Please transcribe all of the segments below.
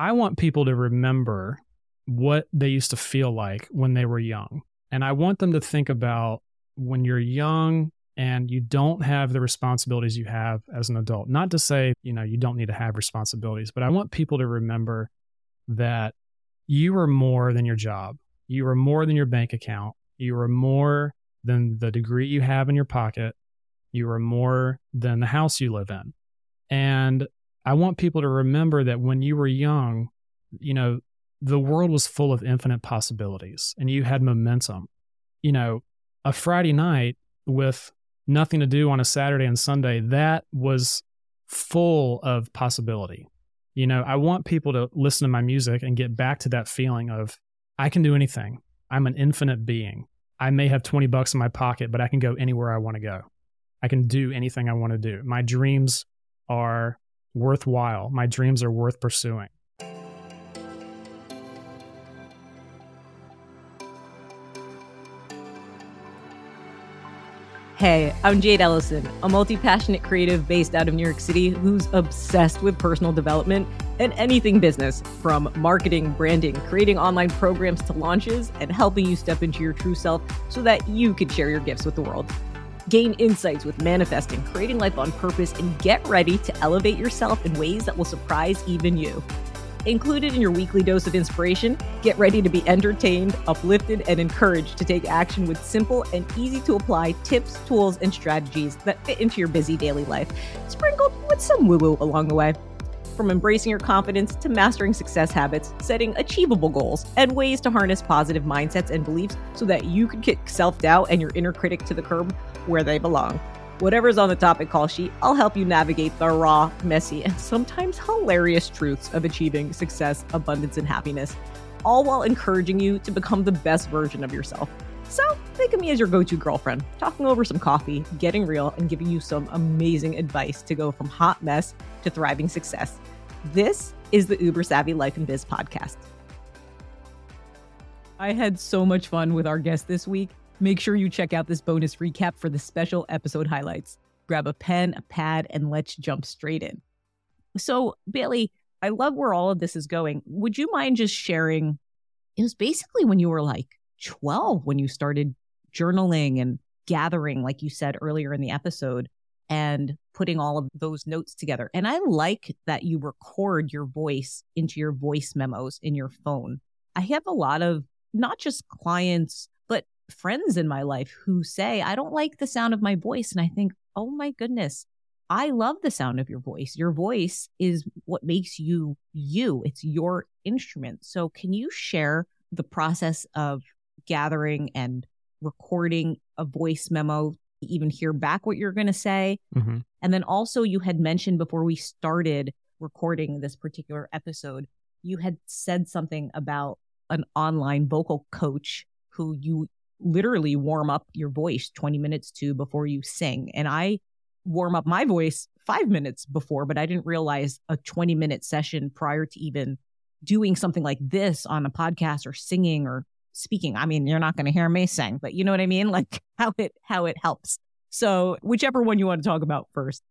I want people to remember what they used to feel like when they were young. And I want them to think about when you're young and you don't have the responsibilities you have as an adult. Not to say, you know, you don't need to have responsibilities, but I want people to remember that you are more than your job. You are more than your bank account. You are more than the degree you have in your pocket. You are more than the house you live in. And I want people to remember that when you were young, you know, the world was full of infinite possibilities and you had momentum. You know, a Friday night with nothing to do on a Saturday and Sunday, that was full of possibility. You know, I want people to listen to my music and get back to that feeling of I can do anything. I'm an infinite being. I may have 20 bucks in my pocket, but I can go anywhere I want to go. I can do anything I want to do. My dreams are worthwhile. My dreams are worth pursuing. Hey, I'm Jade Elysan, a multi passionate creative based out of New York City who's obsessed with personal development and anything business from marketing, branding, creating online programs to launches, and helping you step into your true self so that you can share your gifts with the world. Gain insights with manifesting, creating life on purpose, and get ready to elevate yourself in ways that will surprise even you. Included in your weekly dose of inspiration, get ready to be entertained, uplifted, and encouraged to take action with simple and easy to apply tips, tools, and strategies that fit into your busy daily life, sprinkled with some woo woo along the way. From embracing your confidence to mastering success habits, setting achievable goals, and ways to harness positive mindsets and beliefs so that you can kick self doubt and your inner critic to the curb where they belong. Whatever's on the topic call sheet, I'll help you navigate the raw, messy, and sometimes hilarious truths of achieving success, abundance, and happiness, all while encouraging you to become the best version of yourself. So, think of me as your go to girlfriend, talking over some coffee, getting real, and giving you some amazing advice to go from hot mess to thriving success. This is the Uber Savvy Life and Biz podcast. I had so much fun with our guest this week. Make sure you check out this bonus recap for the special episode highlights. Grab a pen, a pad, and let's jump straight in. So, Bailey, I love where all of this is going. Would you mind just sharing? It was basically when you were like 12 when you started journaling and gathering, like you said earlier in the episode, and putting all of those notes together. And I like that you record your voice into your voice memos in your phone. I have a lot of not just clients but friends in my life who say, I don't like the sound of my voice. And I think, oh my goodness, I love the sound of your voice. Your voice is what makes you you, it's your instrument. So, can you share the process of gathering and recording a voice memo, even hear back what you're going to say? Mm-hmm. And then also, you had mentioned before we started recording this particular episode, you had said something about an online vocal coach who you literally warm up your voice 20 minutes to before you sing. And I warm up my voice five minutes before, but I didn't realize a 20 minute session prior to even doing something like this on a podcast or singing or speaking. I mean, you're not going to hear me sing, but you know what I mean? Like how it, how it helps. So whichever one you want to talk about first.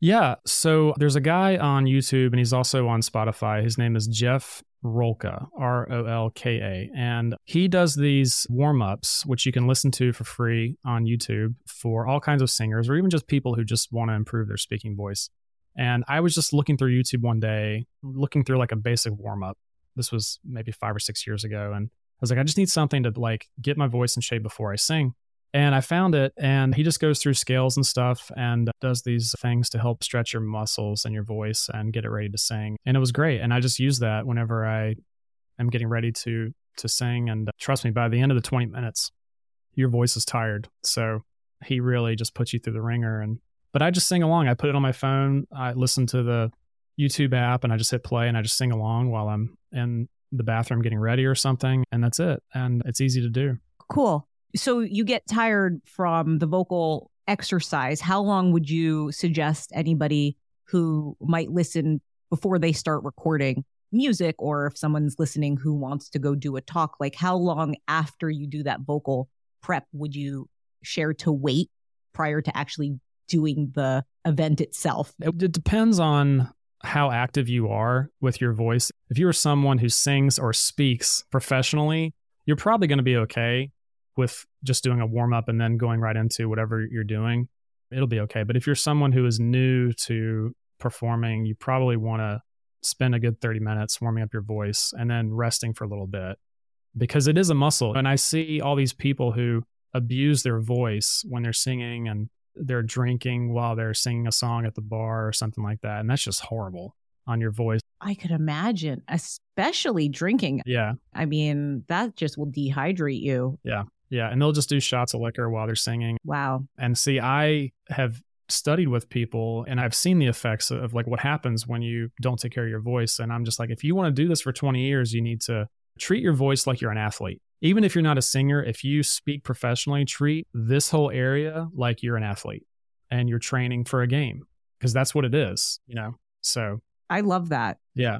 Yeah. So there's a guy on YouTube and he's also on Spotify. His name is Jeff Rolka, R O L K A. And he does these warm ups, which you can listen to for free on YouTube for all kinds of singers or even just people who just want to improve their speaking voice. And I was just looking through YouTube one day, looking through like a basic warm up. This was maybe five or six years ago. And was like, I just need something to like get my voice in shape before I sing. And I found it, and he just goes through scales and stuff and does these things to help stretch your muscles and your voice and get it ready to sing. And it was great. And I just use that whenever I am getting ready to to sing. And uh, trust me, by the end of the 20 minutes, your voice is tired. So he really just puts you through the ringer. And but I just sing along. I put it on my phone. I listen to the YouTube app, and I just hit play and I just sing along while I'm in the bathroom getting ready or something. And that's it. And it's easy to do. Cool. So you get tired from the vocal exercise. How long would you suggest anybody who might listen before they start recording music or if someone's listening who wants to go do a talk, like how long after you do that vocal prep would you share to wait prior to actually doing the event itself? It, it depends on how active you are with your voice. If you are someone who sings or speaks professionally, you're probably going to be okay with just doing a warm up and then going right into whatever you're doing. It'll be okay. But if you're someone who is new to performing, you probably want to spend a good 30 minutes warming up your voice and then resting for a little bit because it is a muscle. And I see all these people who abuse their voice when they're singing and they're drinking while they're singing a song at the bar or something like that. And that's just horrible on your voice. I could imagine, especially drinking. Yeah. I mean, that just will dehydrate you. Yeah. Yeah. And they'll just do shots of liquor while they're singing. Wow. And see, I have studied with people and I've seen the effects of like what happens when you don't take care of your voice. And I'm just like, if you want to do this for 20 years, you need to treat your voice like you're an athlete. Even if you're not a singer, if you speak professionally, treat this whole area like you're an athlete and you're training for a game because that's what it is, you know? So I love that. Yeah.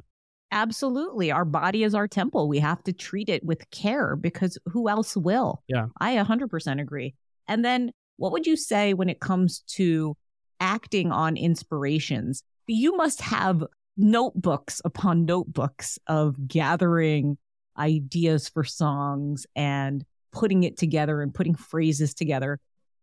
Absolutely. Our body is our temple. We have to treat it with care because who else will? Yeah. I 100% agree. And then what would you say when it comes to acting on inspirations? You must have notebooks upon notebooks of gathering ideas for songs and putting it together and putting phrases together.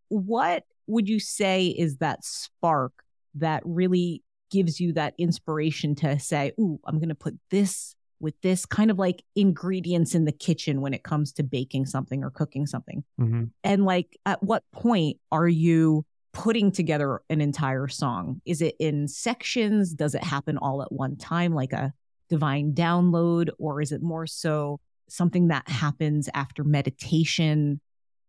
What would you say is that spark that really gives you that inspiration to say, Ooh, I'm going to put this with this kind of like ingredients in the kitchen when it comes to baking something or cooking something? Mm-hmm. And like, at what point are you putting together an entire song? Is it in sections? Does it happen all at one time, like a divine download? Or is it more so something that happens after meditation?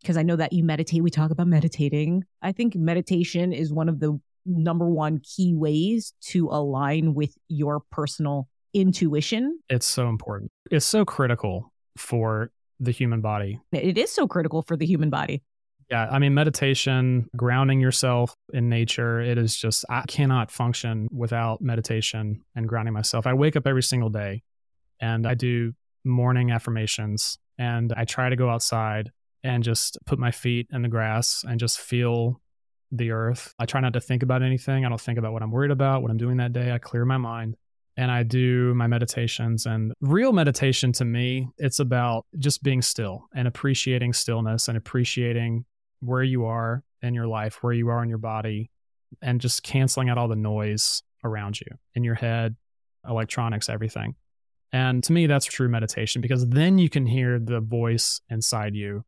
Because I know that you meditate, we talk about meditating. I think meditation is one of the number one key ways to align with your personal intuition. It's so important. It's so critical for the human body. It is so critical for the human body. Yeah, I mean, meditation, grounding yourself in nature, it is just, I cannot function without meditation and grounding myself. I wake up every single day and I do morning affirmations and I try to go outside and just put my feet in the grass and just feel the earth. I try not to think about anything. I don't think about what I'm worried about, what I'm doing that day. I clear my mind and I do my meditations. And real meditation to me, it's about just being still and appreciating stillness and appreciating where you are in your life, where you are in your body, and just canceling out all the noise around you in your head, electronics, everything. And to me, that's true meditation because then you can hear the voice inside you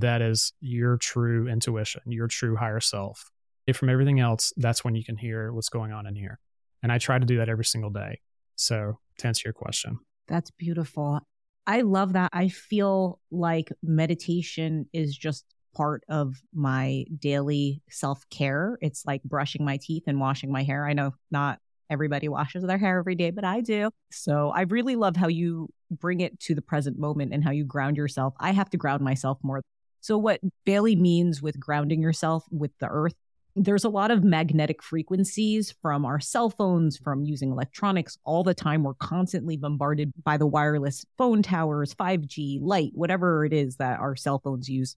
that is your true intuition, your true higher self. If from everything else, that's when you can hear what's going on in here. And I try to do that every single day. So, to answer your question, that's beautiful. I love that. I feel like meditation is just part of my daily self care. It's like brushing my teeth and washing my hair. I know not everybody washes their hair every day, but I do. So I really love how you bring it to the present moment and how you ground yourself. I have to ground myself more. So, what Bailey means with grounding yourself with the earth, there's a lot of magnetic frequencies from our cell phones, from using electronics all the time. We're constantly bombarded by the wireless phone towers, 5G, light, whatever it is that our cell phones use.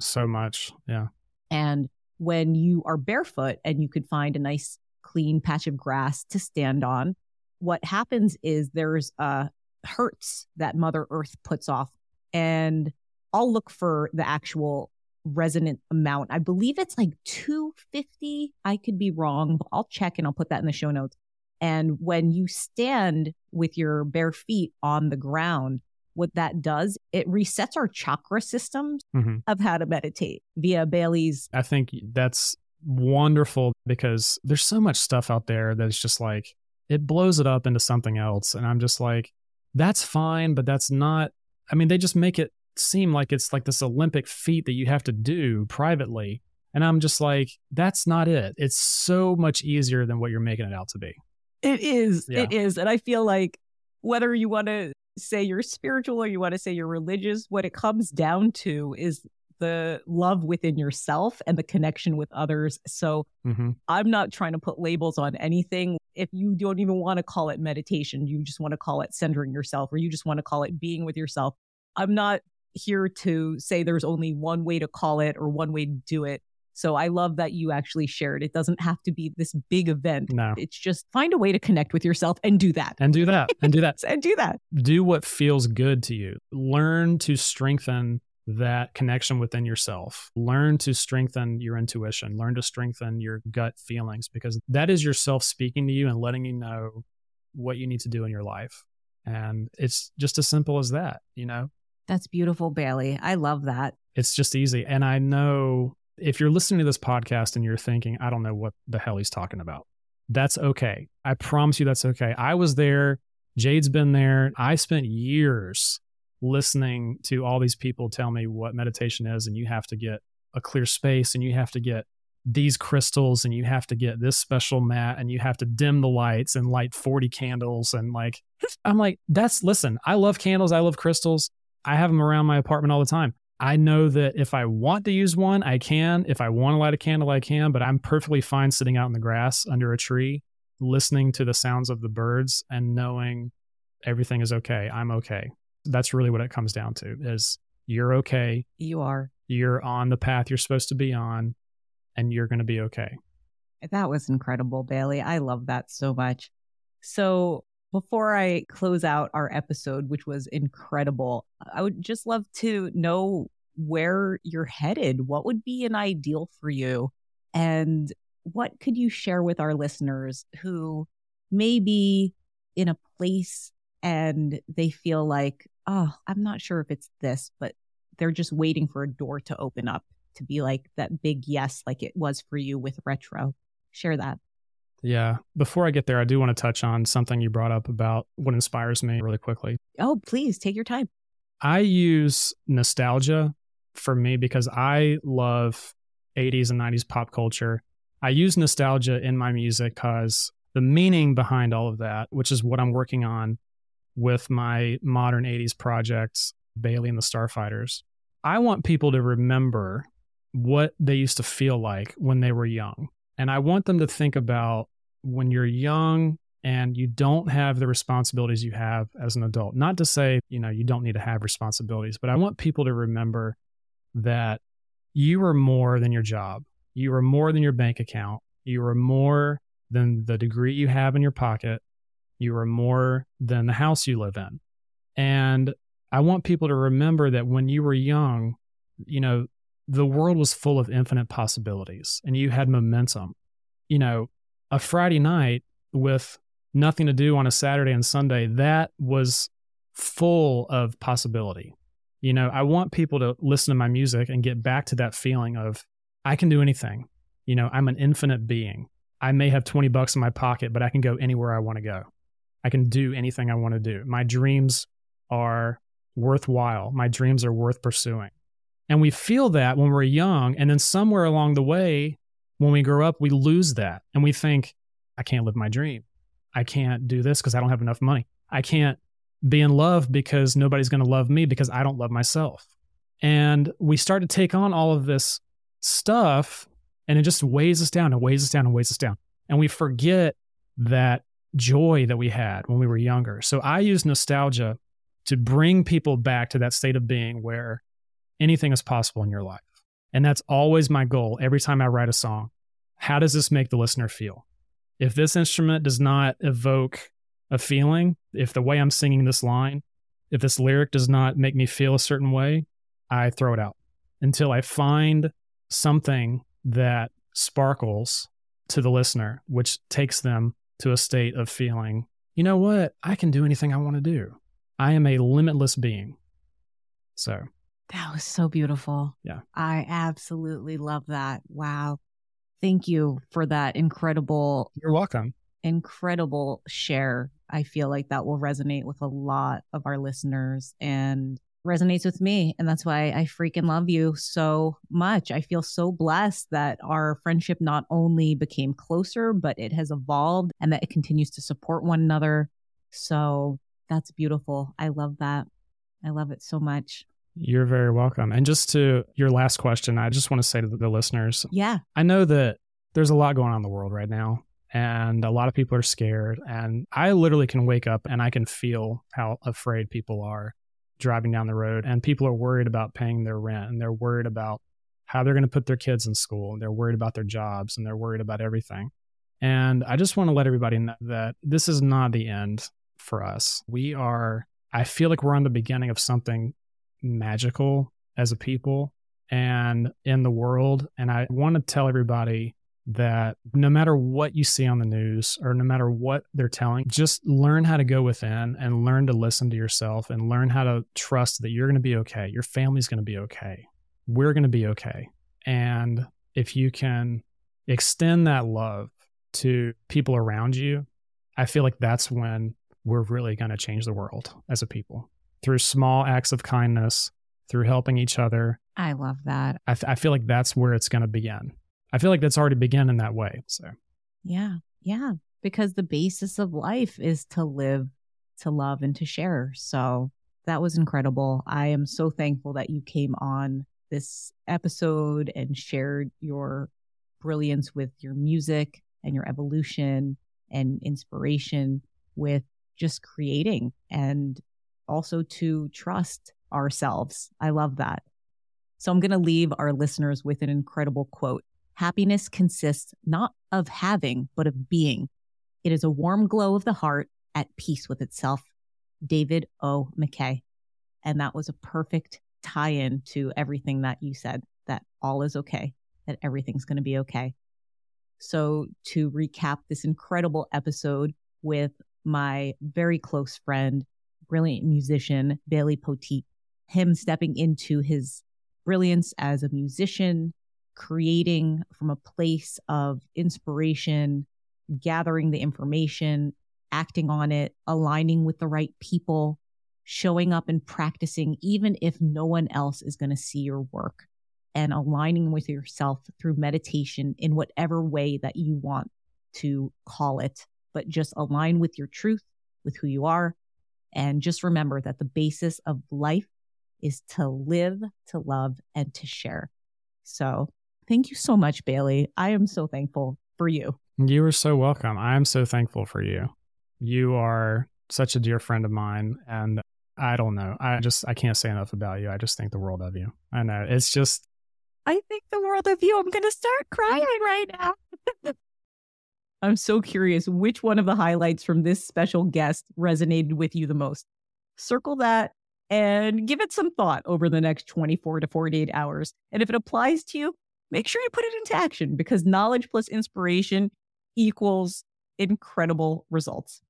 So much. Yeah. And when you are barefoot and you could find a nice clean patch of grass to stand on, what happens is there's a hertz that Mother Earth puts off. And I'll look for the actual resonant amount. I believe it's like 250. I could be wrong, but I'll check and I'll put that in the show notes. And when you stand with your bare feet on the ground, what that does, it resets our chakra systems mm-hmm. of how to meditate via Bailey's. I think that's wonderful because there's so much stuff out there that's just like, it blows it up into something else. And I'm just like, that's fine, but that's not. I mean, they just make it seem like it's like this Olympic feat that you have to do privately. And I'm just like, that's not it. It's so much easier than what you're making it out to be. It is. Yeah. It is. And I feel like whether you want to say you're spiritual or you want to say you're religious, what it comes down to is the love within yourself and the connection with others. So mm-hmm. I'm not trying to put labels on anything. If you don't even want to call it meditation, you just want to call it centering yourself, or you just want to call it being with yourself. I'm not here to say there's only one way to call it or one way to do it. So I love that you actually shared. It doesn't have to be this big event. No. It's just find a way to connect with yourself and do that. And do that. And do that. and do that. Do what feels good to you. Learn to strengthen that connection within yourself. Learn to strengthen your intuition. Learn to strengthen your gut feelings because that is yourself speaking to you and letting you know what you need to do in your life. And it's just as simple as that, you know? That's beautiful, Bailey. I love that. It's just easy. And I know if you're listening to this podcast and you're thinking, I don't know what the hell he's talking about, that's okay. I promise you that's okay. I was there. Jade's been there. I spent years listening to all these people tell me what meditation is, and you have to get a clear space and you have to get these crystals and you have to get this special mat and you have to dim the lights and light 40 candles and like I'm like that's listen I love candles I love crystals I have them around my apartment all the time I know that if I want to use one I can if I want to light a candle I can but I'm perfectly fine sitting out in the grass under a tree listening to the sounds of the birds and knowing everything is okay I'm okay that's really what it comes down to is you're okay You are. you're on the path you're supposed to be on and you're going to be okay. That was incredible, Bailey. I love that so much. So, before I close out our episode, which was incredible, I would just love to know where you're headed. What would be an ideal for you? And what could you share with our listeners who may be in a place and they feel like, oh, I'm not sure if it's this, but they're just waiting for a door to open up to be like that big yes, like it was for you with retro. Share that. Yeah. Before I get there, I do want to touch on something you brought up about what inspires me really quickly. Oh, please take your time. I use nostalgia for me because I love 80s and 90s pop culture. I use nostalgia in my music because the meaning behind all of that, which is what I'm working on with my modern 80s projects, Bailey and the Starfighters, I want people to remember what they used to feel like when they were young. And I want them to think about when you're young and you don't have the responsibilities you have as an adult. Not to say, you know, you don't need to have responsibilities, but I want people to remember that you are more than your job. You are more than your bank account. You are more than the degree you have in your pocket. You are more than the house you live in. And I want people to remember that when you were young, you know, the world was full of infinite possibilities and you had momentum. You know, a Friday night with nothing to do on a Saturday and Sunday, that was full of possibility. You know, I want people to listen to my music and get back to that feeling of I can do anything. You know, I'm an infinite being. I may have 20 bucks in my pocket, but I can go anywhere I want to go. I can do anything I want to do. My dreams are worthwhile. My dreams are worth pursuing. And we feel that when we're young. And then somewhere along the way, when we grow up, we lose that and we think, I can't live my dream. I can't do this because I don't have enough money. I can't be in love because nobody's going to love me because I don't love myself. And we start to take on all of this stuff and it just weighs us down and weighs us down and weighs us down. And we forget that joy that we had when we were younger. So I use nostalgia to bring people back to that state of being where anything is possible in your life. And that's always my goal every time I write a song. How does this make the listener feel? If this instrument does not evoke a feeling, if the way I'm singing this line, if this lyric does not make me feel a certain way, I throw it out until I find something that sparkles to the listener, which takes them to a state of feeling, you know what? I can do anything I want to do. I am a limitless being. So That was so beautiful. Yeah. I absolutely love that. Wow. Thank you for that incredible, you're welcome. incredible share. I feel like that will resonate with a lot of our listeners and resonates with me. And that's why I freaking love you so much. I feel so blessed that our friendship not only became closer, but it has evolved and that it continues to support one another. So that's beautiful. I love that. I love it so much. You're very welcome. And just to your last question, I just want to say to the listeners Yeah. I know that there's a lot going on in the world right now, and a lot of people are scared. And I literally can wake up and I can feel how afraid people are driving down the road. And people are worried about paying their rent, and they're worried about how they're going to put their kids in school. And they're worried about their jobs and they're worried about everything. And I just want to let everybody know that this is not the end for us. We are, I feel like we're on the beginning of something magical as a people and in the world. And I want to tell everybody that no matter what you see on the news or no matter what they're telling, just learn how to go within and learn to listen to yourself and learn how to trust that you're going to be okay. Your family's going to be okay. We're going to be okay. And if you can extend that love to people around you, I feel like that's when we're really going to change the world as a people through small acts of kindness, through helping each other. I love that. I, th- I feel like that's where it's going to begin. I feel like that's already begun in that way. So, yeah, yeah, because the basis of life is to live, to love, and to share. So, that was incredible. I am so thankful that you came on this episode and shared your brilliance with your music and your evolution and inspiration with just creating and also to trust ourselves. I love that. So I'm going to leave our listeners with an incredible quote. Happiness consists not of having, but of being. It is a warm glow of the heart at peace with itself. David O. McKay. And that was a perfect tie in to everything that you said that all is okay, that everything's going to be okay. So, to recap this incredible episode with my very close friend, brilliant musician, Bailey Poteat, him stepping into his brilliance as a musician, creating from a place of inspiration, gathering the information, acting on it, aligning with the right people, showing up and practicing, even if no one else is going to see your work, and aligning with yourself through meditation in whatever way that you want to call it. But just align with your truth, with who you are. And just remember that the basis of life is to live, to love, and to share. So thank you so much, Bailey. I am so thankful for you. You are so welcome. I am so thankful for you. You are such a dear friend of mine. And I don't know. I just, I can't say enough about you. I just think the world of you. I know. It's just. I think the world of you. I'm going to start crying right now. I'm so curious which one of the highlights from this special guest resonated with you the most. Circle that and give it some thought over the next 24 to 48 hours. And if it applies to you, make sure you put it into action because knowledge plus inspiration equals incredible results.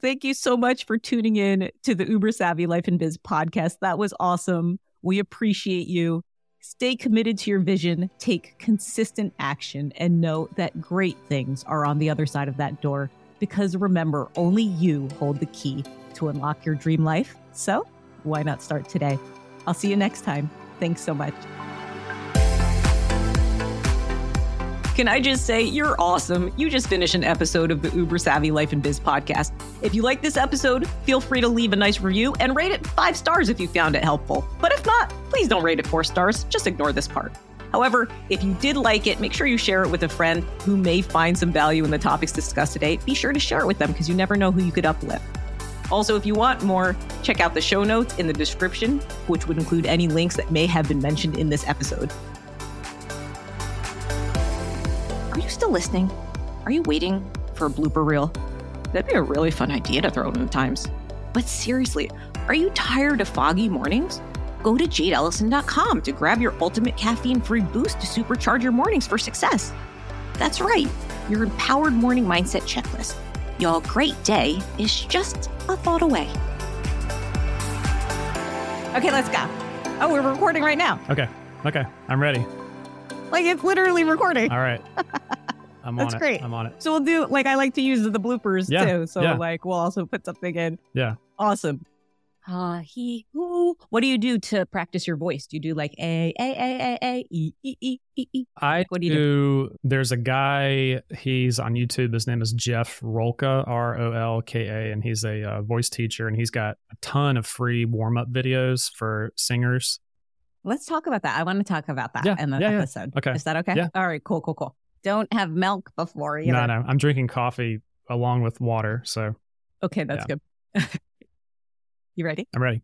Thank you so much for tuning in to the Uber Savvy Life and Biz podcast. That was awesome. We appreciate you. Stay committed to your vision, take consistent action, and know that great things are on the other side of that door. Because remember, only you hold the key to unlock your dream life. So, why not start today? I'll see you next time. Thanks so much. Can I just say, you're awesome. You just finished an episode of the Uber Savvy Life and Biz podcast. If you like this episode, feel free to leave a nice review and rate it five stars if you found it helpful. But if not, please don't rate it four stars. Just ignore this part. However, if you did like it, make sure you share it with a friend who may find some value in the topics discussed today. Be sure to share it with them because you never know who you could uplift. Also, if you want more, check out the show notes in the description, which would include any links that may have been mentioned in this episode. Are you still listening? Are you waiting for a blooper reel? That'd be a really fun idea to throw in the times. But seriously, are you tired of foggy mornings? Go to jadeelysan.com to grab your ultimate caffeine free boost to supercharge your mornings for success. That's right, your empowered morning mindset checklist. Your great day is just a thought away. Okay, let's go. Oh, we're recording right now. Okay. Okay. I'm ready. Like it's literally recording. All right. I'm That's on it. great. I'm on it. So we'll do like I like to use the bloopers Yeah, too. So yeah. like we'll also put something in. Yeah. Awesome. Ha he hoo. What do you do to practice your voice? Do you do like a a a a a e e e e e? I Like, what do you do, There's a guy. He's on YouTube. His name is Jeff Rolka, R O L K A, and he's a uh, voice teacher. And he's got a ton of free warm up videos for singers. Let's talk about that. I want to talk about that Yeah, in the yeah, yeah. episode. Okay. Is that okay? Yeah. All right. Cool. Cool. Cool. Don't have milk before you. No, no, I'm drinking coffee along with water. So Okay, that's good. you ready? I'm ready.